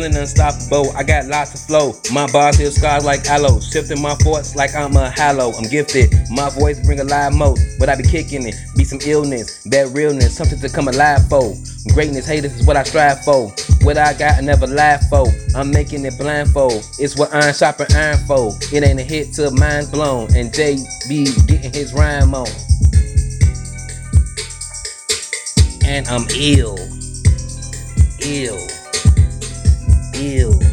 Feeling unstoppable, I got lots of flow. My bars heal scars like aloe. Shifting my forts like I'm a hallow. I'm gifted. My voice bring a alive most. But I be kicking it. Be some illness, bad realness, something to come alive for. Greatness, haters is what I strive for. What I got, I never laugh for. I'm making it blindfold. It's what iron sharper iron for. It ain't a hit till mind's blown. And JB getting his rhyme on. And I'm ill. Ill. Ill.